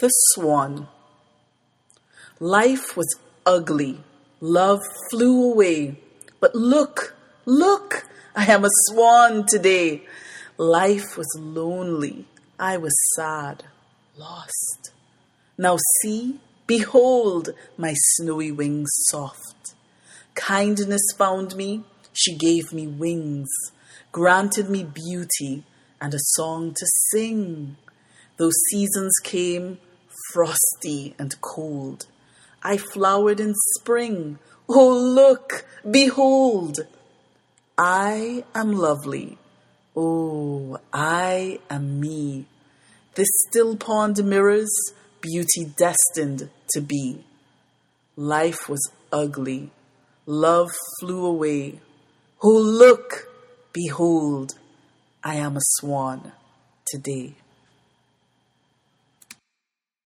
The Swan. Life was ugly. Love flew away. But look, look, I am a swan today. Life was lonely. I was sad, lost. Now see, behold my snowy wings soft. Kindness found me, she gave me wings, granted me beauty and a song to sing. Those seasons came, frosty and cold. I flowered in spring. Oh, look, behold! I am lovely. Oh, I am me. This still pond mirrors beauty destined to be. Life was ugly. Love flew away. Oh, look, behold, I am a swan today.